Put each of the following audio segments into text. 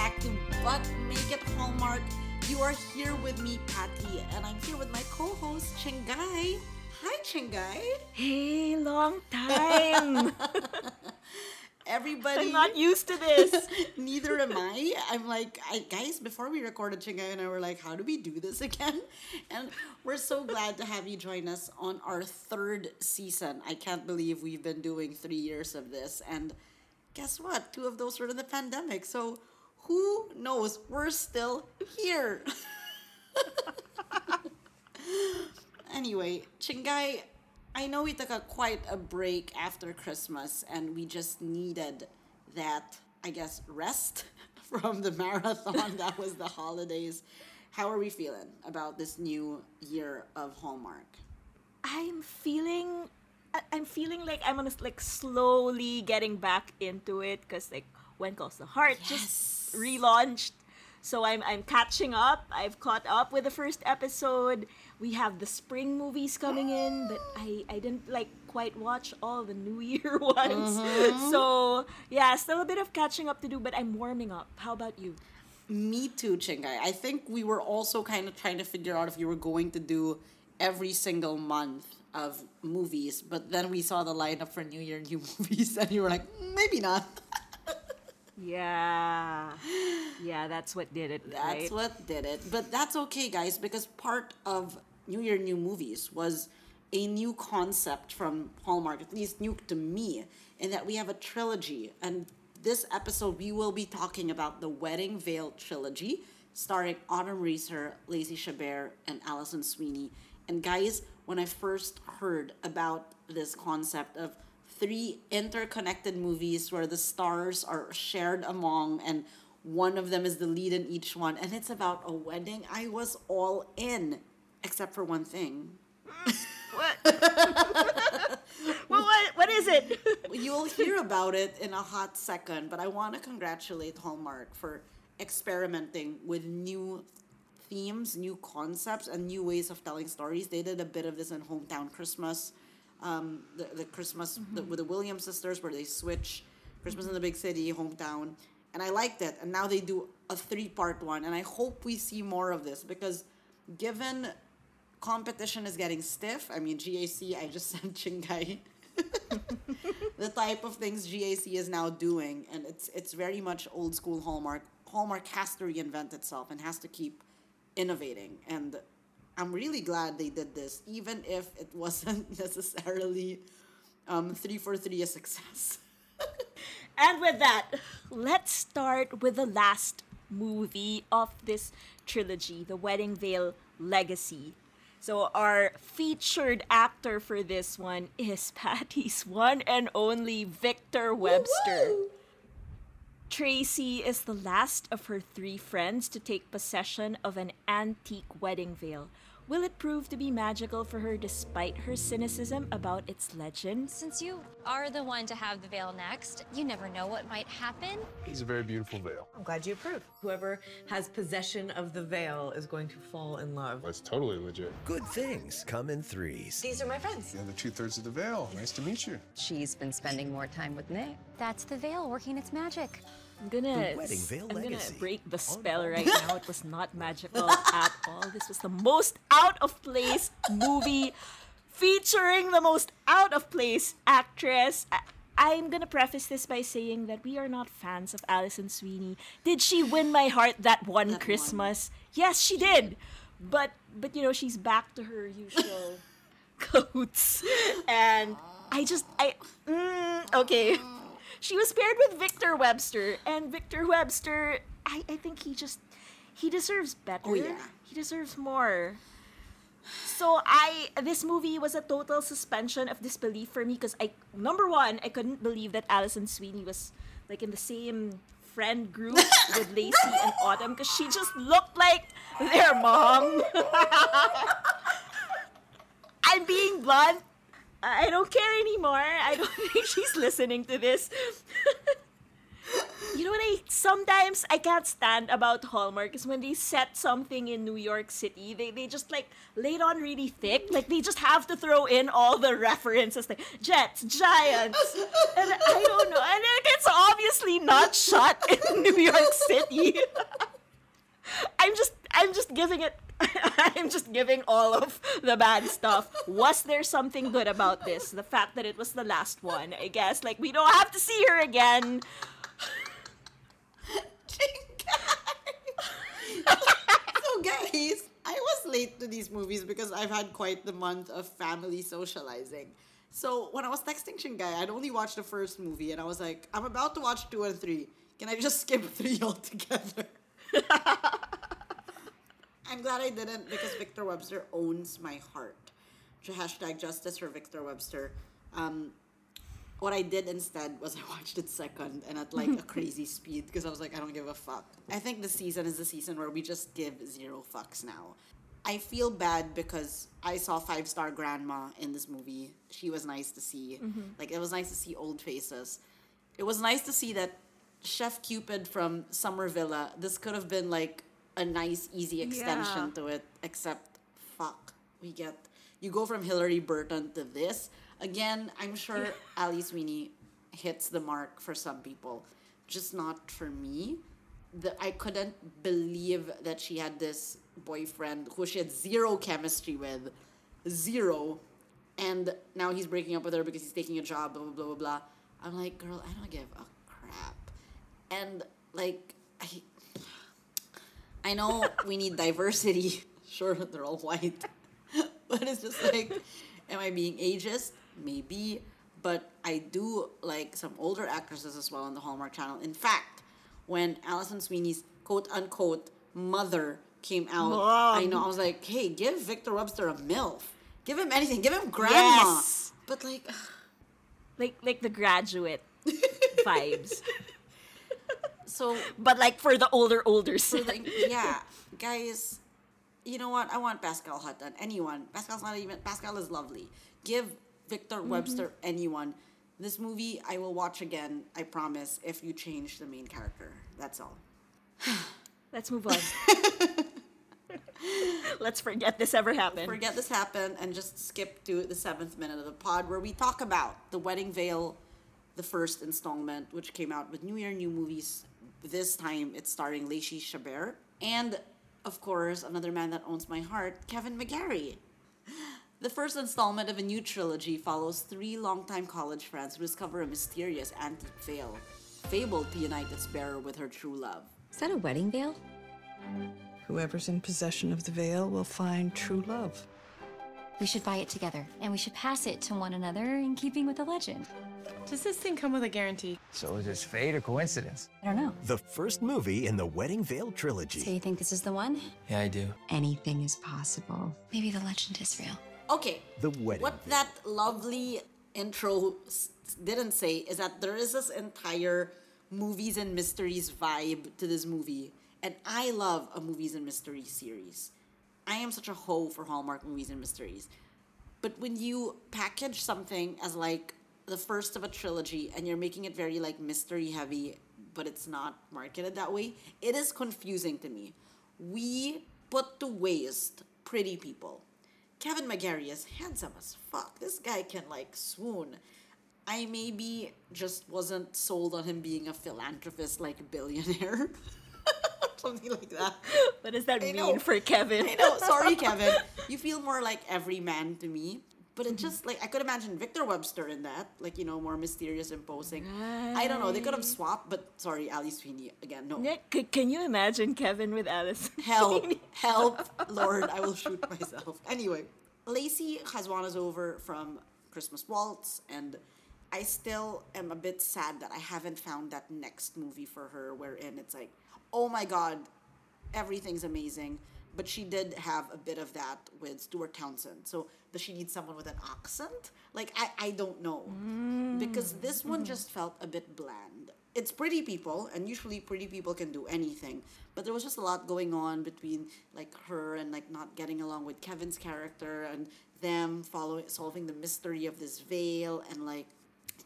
back to But Make It Hallmark. You are here with me, Patty, and I'm here with my co-host, Chingai. Hi, Chingai. Hey, long time. Everybody. I'm not used to this. Neither am I. I'm like, I, guys, before we recorded, Chingai and I were like, how do we do this again? And we're so glad to have you join us on our third season. I can't believe we've been doing three years of this. And guess what? Two of those were in the pandemic. So who knows? We're still here. anyway, Chingai, I know we took a quite a break after Christmas and we just needed that, I guess, rest from the marathon that was the holidays. How are we feeling about this new year of Hallmark? I'm feeling I'm feeling like I'm gonna like slowly getting back into it because like When Calls the Heart just relaunched. So I'm I'm catching up. I've caught up with the first episode. We have the spring movies coming in, but I I didn't like quite watch all the New Year ones. So yeah, still a bit of catching up to do, but I'm warming up. How about you? Me too, Chingai. I think we were also kind of trying to figure out if you were going to do every single month of movies, but then we saw the lineup for New Year new movies, and you were like, "Mm, maybe not. Yeah, yeah, that's what did it. That's right? what did it. But that's okay, guys, because part of New Year New Movies was a new concept from Hallmark, at least new to me, in that we have a trilogy. And this episode, we will be talking about the Wedding Veil trilogy, starring Autumn Reeser, Lacey Chabert, and Alison Sweeney. And guys, when I first heard about this concept of three interconnected movies where the stars are shared among and one of them is the lead in each one and it's about a wedding i was all in except for one thing What? well, what? What is it? you'll hear about it in a hot second but i want to congratulate hallmark for experimenting with new themes new concepts and new ways of telling stories they did a bit of this in hometown christmas um, the, the christmas the, with the williams sisters where they switch christmas in the big city hometown. And i liked it and now they do a three part one. And i hope we see more of this because given competition is getting stiff i mean gac i just sent chingai. The type of things GAC is now doing, and it's it's very much old school Hallmark. Hallmark has to reinvent itself and has to keep innovating, and I'm really glad they did this, even if it wasn't necessarily um, three for three a success. and with that, let's start with the last movie of this trilogy, The Wedding Veil Legacy. So our featured actor for this one is Patty's one and only Victor Webster. Tracy is the last of her three friends to take possession of an antique wedding veil. Will it prove to be magical for her despite her cynicism about its legend? Since you are the one to have the veil next, you never know what might happen. It's a very beautiful veil. I'm glad you approve. Whoever has possession of the veil is going to fall in love. That's totally legit. Good things come in threes. These are my friends. The other two thirds of the veil. Nice to meet you. She's been spending more time with Nick. That's the veil working its magic. I'm gonna, The Wedding Veil I'm gonna break the spell right now. It was not magical at all. This was the most out of place movie featuring the most out of place actress. I- I'm gonna preface this by saying that we are not fans of Alison Sweeney. Did she win my heart that one That one. Christmas? Yes, she did. But but you know she's back to her usual coats, and I just I mm, okay. She was paired with Victor Webster, and Victor Webster, I, I think he just he deserves better. Oh, yeah. He deserves more. So I this movie was a total suspension of disbelief for me because I number one I couldn't believe that Alison Sweeney was like in the same friend group with Lacey and Autumn because she just looked like their mom. I'm being blunt. I don't care anymore. I don't think she's listening to this. you know what I sometimes I can't stand about Hallmark is when they set something in New York City, they they just like lay it on really thick. Like they just have to throw in all the references like jets, giants. And I don't know. And it's obviously not shot in New York City. I'm just I'm just giving it I'm just giving all of the bad stuff. Was there something good about this? The fact that it was the last one, I guess. Like we don't have to see her again. so guys, I was late to these movies because I've had quite the month of family socializing. So when I was texting Chingai, I'd only watched the first movie and I was like, I'm about to watch two and three. Can I just skip three altogether? I'm glad I didn't because Victor Webster owns my heart. Hashtag justice for Victor Webster. Um, what I did instead was I watched it second and at like a crazy speed because I was like, I don't give a fuck. I think the season is the season where we just give zero fucks now. I feel bad because I saw Five Star Grandma in this movie. She was nice to see. Like, it was nice to see old faces. It was nice to see that Chef Cupid from Summer Villa, this could have been like a nice, easy extension Yeah. to it, except fuck. We get, you go from Hilarie Burton to this. Again, I'm sure Ali Sweeney hits the mark for some people, just not for me. The, I couldn't believe that she had this boyfriend who she had zero chemistry with, zero, and now he's breaking up with her because he's taking a job, blah blah blah blah blah. I'm like, girl, I don't give a crap, and like I, I know we need diversity. Sure, they're all white, but it's just like, am I being ageist? Maybe, but I do like some older actresses as well on the Hallmark Channel. In fact, when Alison Sweeney's quote unquote mother came out, I know I was like, hey, give Victor Webster a MILF. Give him anything. Give him grandma. Yes. But like, Like like the graduate vibes. So But like for the older older like, yeah, guys, you know what? I want Pascale Hutton. Anyone. Pascale's not even. Pascal is lovely. Give Victor mm-hmm. Webster anyone. This movie I will watch again. I promise. If you change the main character, that's all. Let's move on. Let's forget this ever happened. Forget this happened and just skip to the seventh minute of the pod where we talk about the Wedding Veil, the first installment, which came out with New Year, New Movies. This time it's starring Lacey Chabert and, of course, another man that owns my heart, Kevin McGarry. The first installment of a new trilogy follows three longtime college friends who discover a mysterious antique veil, fabled to unite its bearer with her true love. Is that a wedding veil? Whoever's in possession of the veil will find true love. We should buy it together, and we should pass it to one another in keeping with the legend. Does this thing come with a guarantee? So is this fate or coincidence? I don't know. The first movie in the Wedding Veil trilogy. So you think this is the one? Yeah, I do. Anything is possible. Maybe the legend is real. Okay. The Wedding What Veil. that lovely intro s- didn't say is that there is this entire movies and mysteries vibe to this movie. And I love a movies and mysteries series. I am such a hoe for Hallmark movies and mysteries. But when you package something as like the first of a trilogy and you're making it very like mystery heavy, but it's not marketed that way, it is confusing to me. We put to waste pretty people. Kevin McGarry is handsome as fuck. This guy can like swoon. I maybe just wasn't sold on him being a philanthropist like a billionaire. Something like that. what does that I mean know. for Kevin? I know, sorry, Kevin. You feel more like every man to me. But it mm-hmm. just like I could imagine Victor Webster in that, like you know, more mysterious, imposing. I don't know. They could have swapped, but sorry, Ali Sweeney again. No, Nick, c- can you imagine Kevin with Alice? help, help, Lord, I will shoot myself. Anyway, Lacey Khazwan is over from Christmas Waltz, and I still am a bit sad that I haven't found that next movie for her wherein it's like, oh my god, everything's amazing. But she did have a bit of that with Stuart Townsend. So does she need someone with an accent? Like I, I don't know. Mm. Because this one mm-hmm. just felt a bit bland. It's pretty people, and usually pretty people can do anything. But there was just a lot going on between like her and like not getting along with Kevin's character and them following solving the mystery of this veil and like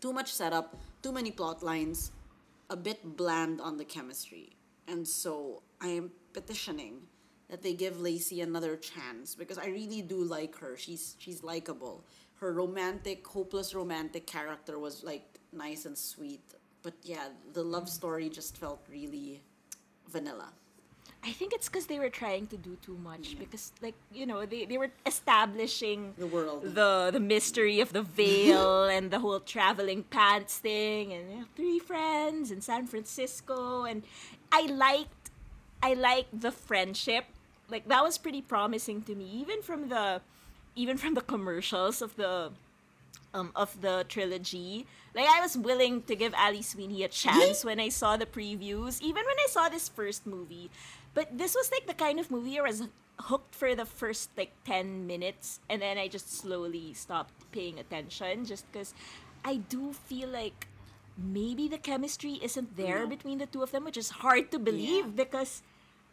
too much setup, too many plot lines, a bit bland on the chemistry. And so I am petitioning that they give Lacey another chance because I really do like her. She's she's likable. Her romantic, hopeless romantic character was like nice and sweet. But yeah, the love story just felt really vanilla. I think it's because they were trying to do too much because, like, you know, they, they were establishing The world. the the mystery of the veil and the whole traveling pants thing and you know, three friends in San Francisco and I liked I liked the friendship like that was pretty promising to me even from the even from the commercials of the um, of the trilogy. Like I was willing to give Ali Sweeney a chance when I saw the previews, even when I saw this first movie. But this was like the kind of movie I was hooked for the first like 10 minutes and then I just slowly stopped paying attention just because I do feel like maybe the chemistry isn't there between the two of them, which is hard to believe Yeah. because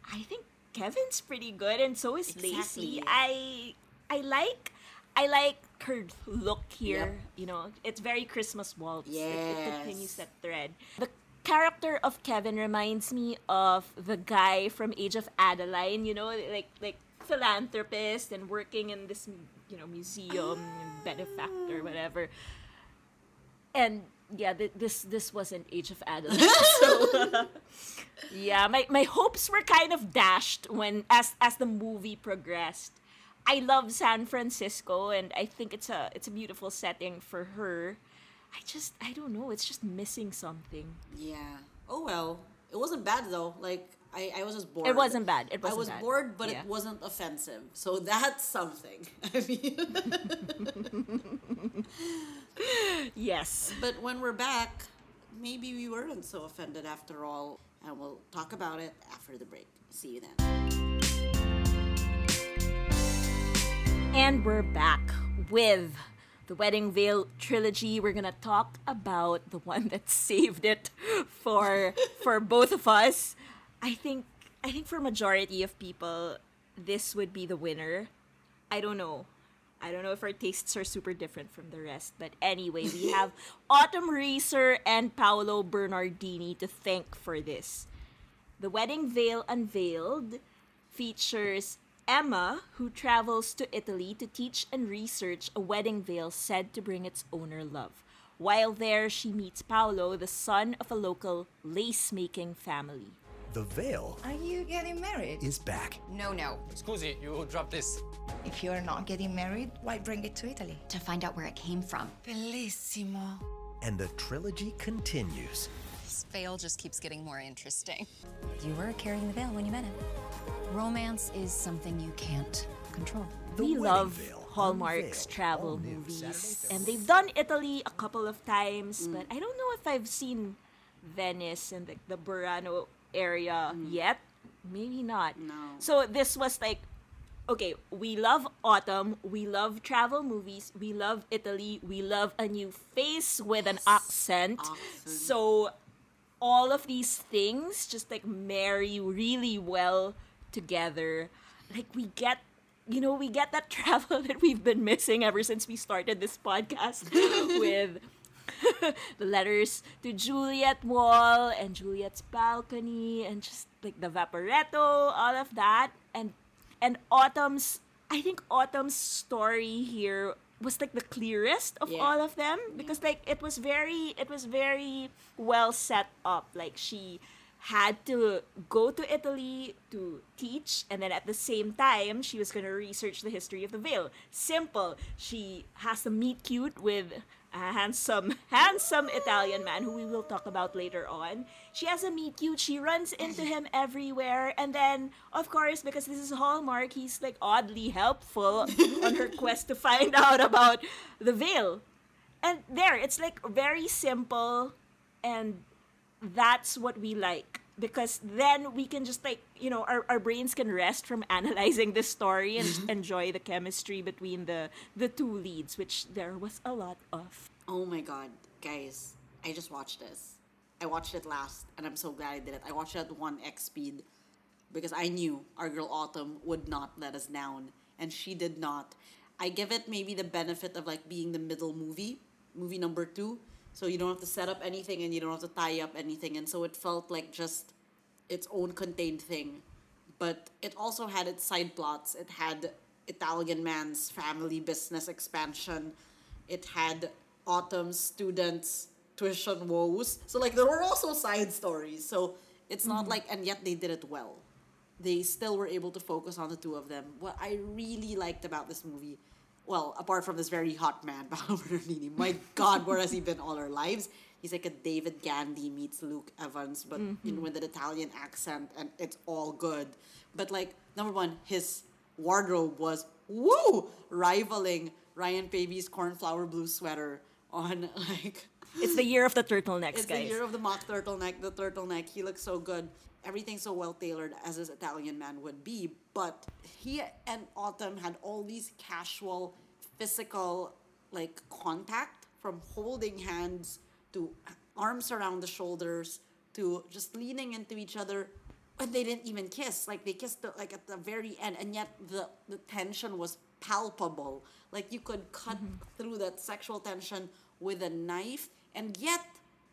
I think Kevin's pretty good and so is Lacey. I I like I like her look here. Yep. You know, it's very Christmas waltz. It- It, continues Yes. that thread. The character of Kevin reminds me of the guy from Age of Adaline. You know, like like philanthropist and working in this you know museum and benefactor whatever. And yeah, th- this this wasn't Age of Adaline. so yeah, my, my hopes were kind of dashed when as as the movie progressed. I love San Francisco and I think it's a it's a beautiful setting for her. I just I don't know, it's just missing something. Yeah. Oh well. It wasn't bad though. Like I, I was just bored. It wasn't bad. It I wasn't was bad. bored, but Yeah. it wasn't offensive. So that's something. I mean, Yes. but when we're back, maybe we weren't so offended after all, and we'll talk about it after the break. See you then. And we're back with the Wedding Veil trilogy. We're gonna talk about the one that saved it for for both of us. I think I think for majority of people, this would be the winner. I don't know. I don't know if our tastes are super different from the rest, but anyway, we have Autumn Reeser and Paolo Bernardini to thank for this. The Wedding Veil Unveiled features Emma, who travels to Italy to teach and research a wedding veil said to bring its owner love. While there, she meets Paolo, the son of a local lace making family. The veil Are you getting married? is back. No, no. Scusi, you drop this. If you're not getting married, why bring it to Italy? To find out where it came from. Bellissimo. And the trilogy continues. This veil just keeps getting more interesting. You were carrying the veil when you met him. Romance is something you can't control. The we love Veil Hallmark's Unveiled, travel all movies. And they've done Italy a couple of times, but I don't know if I've seen Venice and the, the Burano area mm-hmm. yet. Maybe not. No. So this was like, okay, we love autumn, we love travel movies, we love Italy, we love a new face with an accent. Accent. So all of these things just like marry really well together. Like we get you know, we get that travel that we've been missing ever since we started this podcast with the letters to Juliet Wall and Juliet's balcony and just like the Vaporetto, all of that. And and Autumn's I think Autumn's story here was like the clearest of Yeah. all of them because like it was very it was very well set up. Like she had to go to Italy to teach, and then at the same time, she was going to research the history of the veil. Simple. She has to meet cute with a handsome, handsome Italian man who we will talk about later on. She has a meet cute. She runs into him everywhere, and then, of course, because this is Hallmark, he's like oddly helpful on her quest to find out about the veil. And there, it's like very simple and that's what we like because then we can just like you know our, our brains can rest from analyzing the story and just mm-hmm. enjoy the chemistry between the the two leads which there was a lot of Oh my god, guys! I just watched this. I watched it last, and I'm so glad I did it. I watched it at one x speed because I knew our girl Autumn would not let us down, and she did not. I give it maybe the benefit of like being the middle movie, movie number two, So you don't have to set up anything and you don't have to tie up anything. And so it felt like just its own contained thing. But it also had its side plots. It had Italian man's family business expansion. It had Autumn's students' tuition woes. So like there were also side stories. So it's not mm-hmm. like and yet they did it well. They still were able to focus on the two of them. What I really liked about this movie, well, apart from this very hot man, Paolo Bernardini, my God, where has he been all our lives? He's like a David Gandy meets Luke Evans, but you know, mm-hmm. with an Italian accent, and it's all good. But like number one, his wardrobe was woo rivaling Ryan Paevey's cornflower blue sweater on like It's the year of the turtlenecks, it's guys. It's the year of the mock turtleneck. The turtleneck, he looks so good. Everything so well tailored as this Italian man would be. But he and Autumn had all these casual, physical, like contact from holding hands to arms around the shoulders to just leaning into each other. And they didn't even kiss. Like they kissed the, like at the very end, and yet the the tension was palpable. Like you could cut mm-hmm. through that sexual tension with a knife, and yet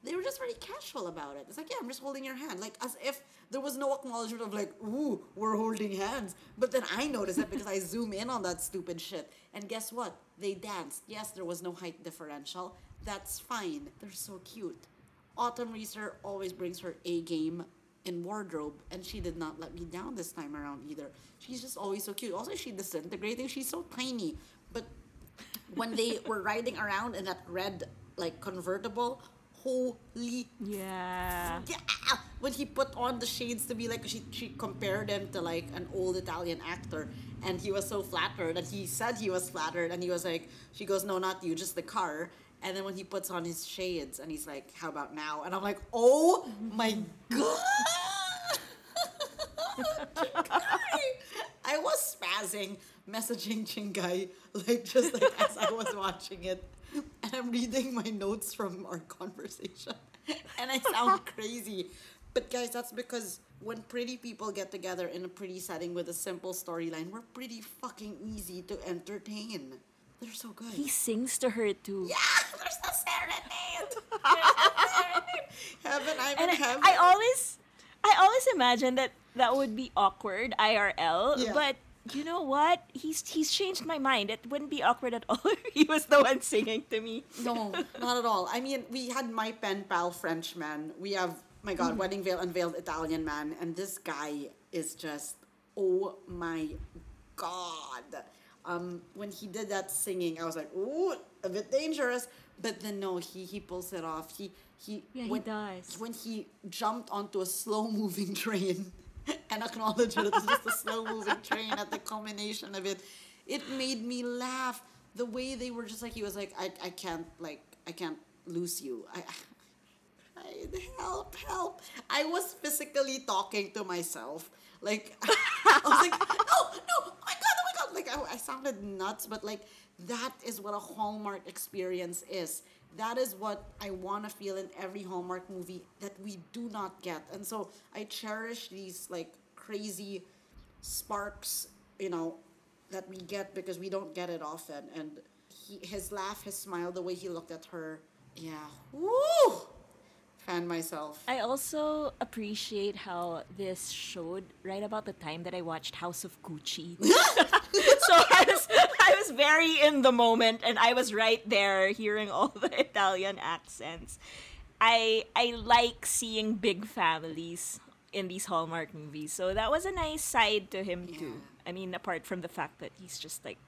they were just very casual about it. It's like, yeah, I'm just holding your hand, like as if there was no acknowledgement of like, ooh, we're holding hands. But then I noticed it because I zoom in on that stupid shit, and guess what? They danced. Yes, there was no height differential. That's fine. They're so cute. Autumn Reeser always brings her A game in wardrobe, and she did not let me down this time around either. She's just always so cute. Also, she disintegrating. She's so tiny, but when they were riding around in that red like convertible, holy yeah. yeah! When he put on the shades to be like she she compared him to like an old Italian actor, and he was so flattered, and he said he was flattered, and he was like, she goes, no, not you, just the car. And then when he puts on his shades, and he's like, how about now? And I'm like, oh my god! I was spazzing, messaging Chingai, like just like as I was watching it. And I'm reading my notes from our conversation. And I sound crazy. But guys, that's because when pretty people get together in a pretty setting with a simple storyline, we're pretty fucking easy to entertain. They're so good. He sings to her too. yeah, there's the serenade. heaven, I'm and in I, heaven. I always I always imagine that that would be awkward IRL, Yeah. but you know what? He's he's changed my mind. It wouldn't be awkward at all if he was the one singing to me. No, not at all. I mean, we had my pen pal Frenchman. We have my God, Wedding Veil Unveiled Italian man, and this guy is just oh my God. Um, when he did that singing, I was like, ooh, a bit dangerous. But then no, he he pulls it off. He he Yeah, he does. when he jumped onto a slow moving train and acknowledge that it was just a slow moving train at the culmination of it, it made me laugh. The way they were just like he was like, I, I can't like I can't lose you. I, I help, help. I was physically talking to myself. Like I was like, no, no, oh my god, god. Like I, I sounded nuts, but like that is what a Hallmark experience is. That is what I want to feel in every Hallmark movie that we do not get. And so I cherish these like crazy sparks, you know, that we get because we don't get it often. And he, his laugh, his smile, the way he looked at her, yeah, woo! Fan myself. I also appreciate how this showed right about the time that I watched House of Gucci. so I was I was very in the moment and I was right there hearing all the Italian accents. I I like seeing big families in these Hallmark movies. So that was a nice side to him too. I mean apart from the fact that he's just like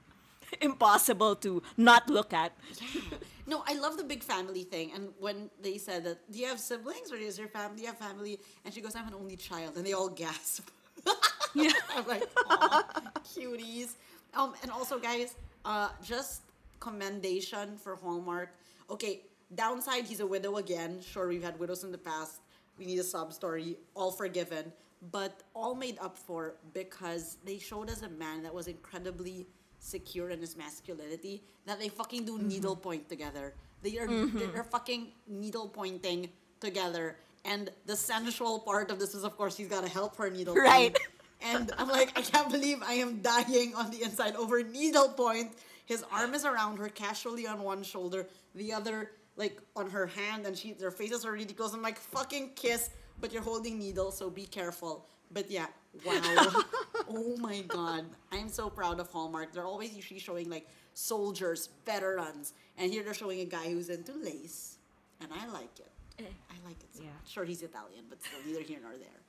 impossible to not look at. Yeah. No, I love the big family thing. And when they said that, do you have siblings or is your family? Do you have family? And she goes, I'm an only child. And they all gasp. Yeah. I'm like, aw, cuties. Um, and also, guys, uh, just commendation for Hallmark. Okay, downside, he's a widow again. Sure, we've had widows in the past. We need a sub story. All forgiven. But all made up for because they showed us a man that was incredibly secure in his masculinity that they fucking do mm-hmm. needlepoint together. They are mm-hmm. they're fucking needle pointing together. And the sensual part of this is, of course, he's got to help her needle Right. And I'm like, I can't believe I am dying on the inside over needlepoint. His arm is around her casually on one shoulder, the other like on her hand, and she their faces are really close. I'm like fucking kiss, but you're holding needle, so be careful. But yeah, wow. oh my god. I'm so proud of Hallmark. They're always usually showing like soldiers, veterans, and here they're showing a guy who's into lace. And I like it. I like it so Yeah. much. Sure, he's Italian, but still neither here nor there.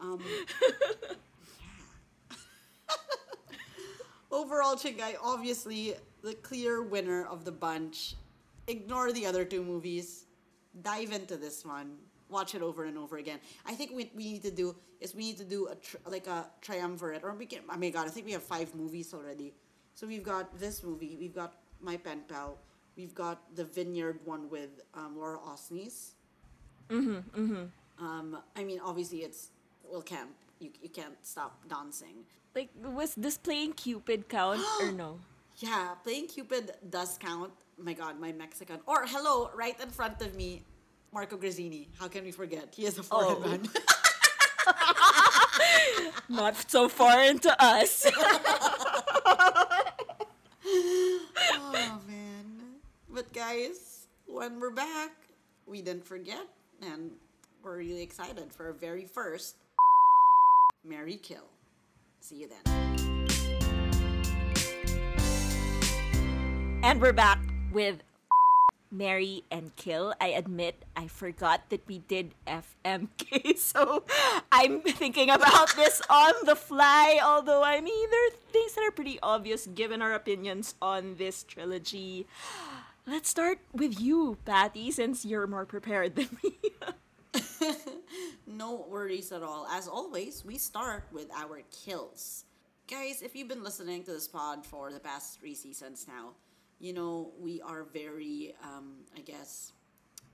Um, yeah. Overall, Chingai, obviously the clear winner of the bunch. Ignore the other two movies. Dive into this one. Watch it over and over again. I think what we need to do is we need to do a tr- like a triumvirate, or we can. Oh my god, I think we have five movies already. So we've got this movie. We've got My Pen Pal. We've got the Vineyard one with um, Laura Osnes. Mm-hmm. Mm-hmm. Um, I mean, obviously it's well, camp. You you can't stop dancing. Like, was this playing Cupid count or no? Yeah, playing Cupid does count. My God, my Mexican. Or hello, right in front of me, Marco Grazzini. How can we forget? He is a oh. foreign Oh. man. Not so foreign to us. oh man. But guys, when we're back, we didn't forget, and we're really excited for our very first Marry Kill. See you then. And we're back with Marry and Kill. I admit I forgot that we did FMK, so I'm thinking about this on the fly. Although, I mean, there are things that are pretty obvious given our opinions on this trilogy. Let's start with you, Patty, since you're more prepared than me. No worries at all. As always, we start with our kills. Guys, if you've been listening to this pod for the past three seasons now, you know we are very, um, I guess,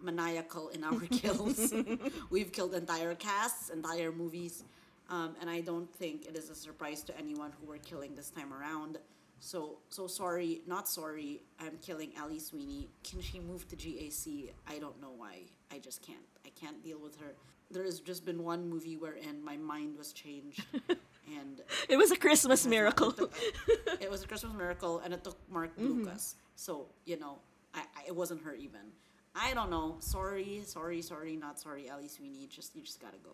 maniacal in our kills. We've killed entire casts, entire movies, um, and I don't think it is a surprise to anyone who we're killing this time around. So, so sorry, not sorry. I'm killing Ali Sweeney. Can she move to GAC? I don't know why. I just can't. I can't deal with her. There has just been one movie wherein my mind was changed, and it was a Christmas miracle. it was a Christmas miracle, and it took Mark mm-hmm. Lucas. So you know, I, I it wasn't her even. I don't know. Sorry, sorry, sorry, not sorry, Ali Sweeney. Just you just gotta go.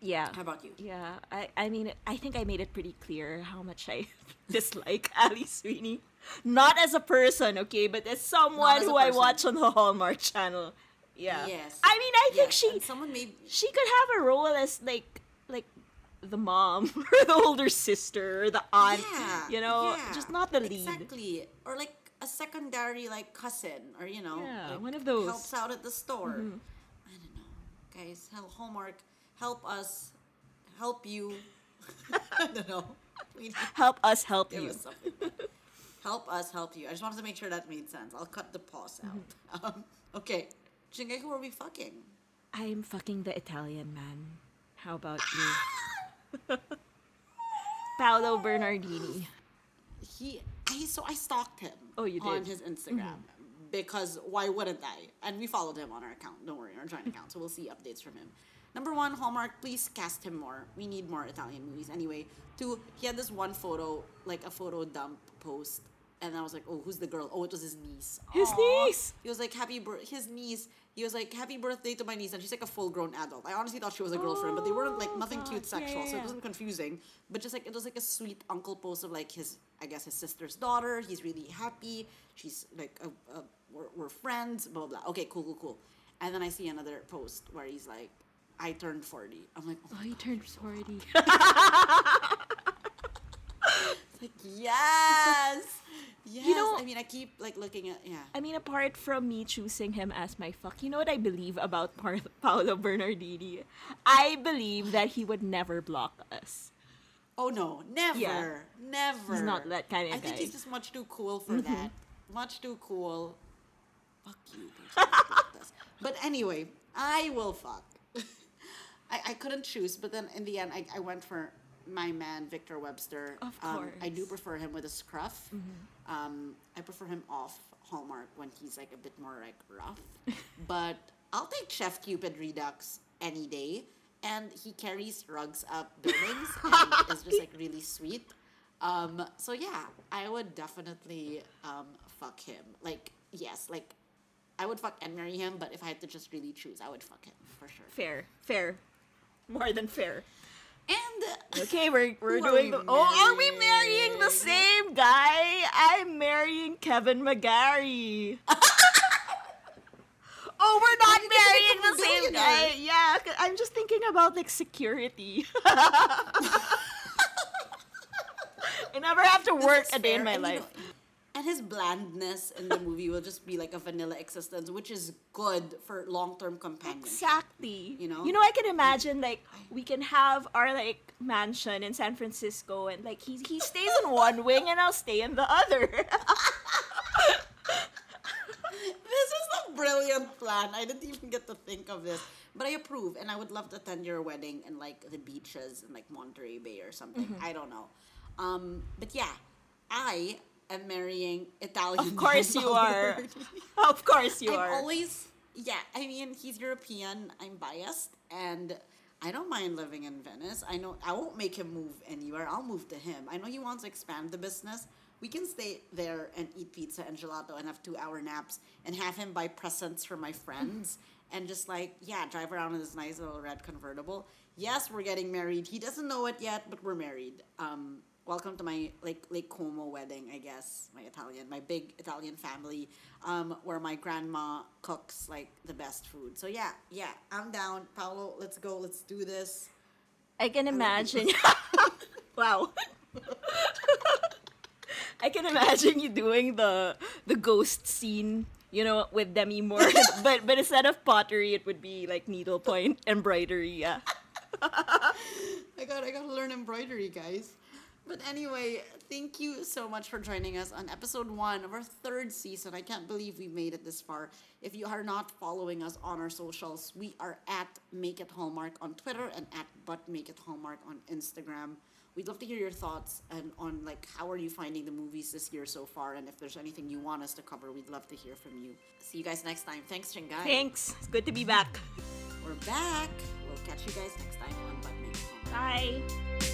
yeah. How about you? Yeah, I, I mean, I think I made it pretty clear how much I dislike Ali Sweeney. Not as a person, okay, but as someone as who I watch on the Hallmark channel. Yeah. Yes. I mean, I think Yes, she and someone made she could have a role as like the mom or the older sister or the aunt. yeah, You know, yeah, just not the lead. Exactly, or like a secondary like cousin, or you know, Yeah, like, one of those. helps out at the store. Mhm. I don't know, guys. Hell, Hallmark, help us, help you. I don't know. Help us help you. help us help you. I just wanted to make sure that made sense. I'll cut the pause Mm-hmm. out. Um, okay, Chingai, who are we fucking? I'm fucking the Italian man. How about you? Paolo Bernardini. He, he. So I stalked him. Oh, you did? on his Instagram mm-hmm. because why wouldn't I? And we followed him on our account. Don't worry, our joint account. So we'll see updates from him. Number one, Hallmark, please cast him more. We need more Italian movies. Anyway, two, he had this one photo, like a photo dump post, and I was like, oh, who's the girl? Oh, it was his niece. His Aw. niece? He was like, happy birth. His niece. He was like, happy birthday to my niece, and she's like a full-grown adult. I honestly thought she was a girlfriend, but they weren't like oh, nothing cute Oh, yeah, sexual, so it wasn't confusing. But just like it was like a sweet uncle post of like his, I guess his sister's daughter. He's really happy. She's like, a, a, we're, we're friends. Blah blah. blah. Okay, cool, cool, cool. And then I see another post where he's like, I turned forty. I'm like, oh, Oh, he turned 40. like yes, yes. know- I mean, I keep like looking at yeah. I mean, apart from me choosing him as my fuck, you know what I believe about Par- Paolo Bernardini? I believe that he would never block us. Oh no, never, Yeah. never. He's not that kinda I think he's just much too cool for Mhm. that. Much too cool. Fuck you. bitch. Fuck this. but anyway, I will fuck. I, I couldn't choose, but then in the end, I, I went for my man Victor Webster. Of Um, I do prefer him with a scruff. Mhm. Um, I prefer him off Hallmark when he's like a bit more like rough. but I'll take Chef Cupid Redux any day. And he carries rugs up buildings and is just like really sweet. Um, so yeah, I would definitely um, fuck him. Like yes, like I would fuck and marry him. But if I had to just really choose, I would fuck him for sure. Fair, fair, more than fair. And Okay, we're we're Who are doing we the. Oh, are we marrying the same guy? I'm marrying Kevin McGarry. oh, we're not marrying the same guy. Yeah, I'm just thinking about like security. I never have to work a day in my life. know, and his blandness in the movie will just be like a vanilla existence, which is good for long term companionship. Exactly. You know? You know, I can imagine like we can have our like mansion in San Francisco, and like he he stays in one wing, and I'll stay in the other. This is a brilliant plan. I didn't even get to think of this. But I approve, and I would love to attend your wedding in like the beaches in like Monterey Bay or something. Mhm. I don't know. Um, but yeah, I am marrying Italian. Of course you are. Of course you I'm are. always yeah. I mean, he's European. I'm biased, and I don't mind living in Venice. I know I won't make him move anywhere. I'll move to him. I know he wants to expand the business. We can stay there and eat pizza and gelato and have two hour naps and have him buy presents for my friends and just like yeah, drive around in this nice little red convertible. Yes, we're getting married. He doesn't know it yet, but we're married. Um, welcome to my like Lake Como wedding, I guess. My Italian, my big Italian family, um, where my grandma cooks like the best food. So yeah, yeah, I'm down. Paolo, let's go. Let's do this. I can imagine. wow. I can imagine you doing the the ghost scene, you know, with Demi Moore, but but instead of pottery, it would be like needlepoint embroidery. Yeah. I got I gotta learn embroidery, guys. But anyway, thank you so much for joining us on episode one of our third season. I can't believe we made it this far. If you are not following us on our socials, we are at Make It Hallmark on Twitter and at But Make It Hallmark on Instagram. We'd love to hear your thoughts and on like how are you finding the movies this year so far, and if there's anything you want us to cover, we'd love to hear from you. See you guys next time. Thanks, Chingai. Thanks. It's good to be back. We're back. We'll catch you guys next time on But Make It Hallmark. Bye.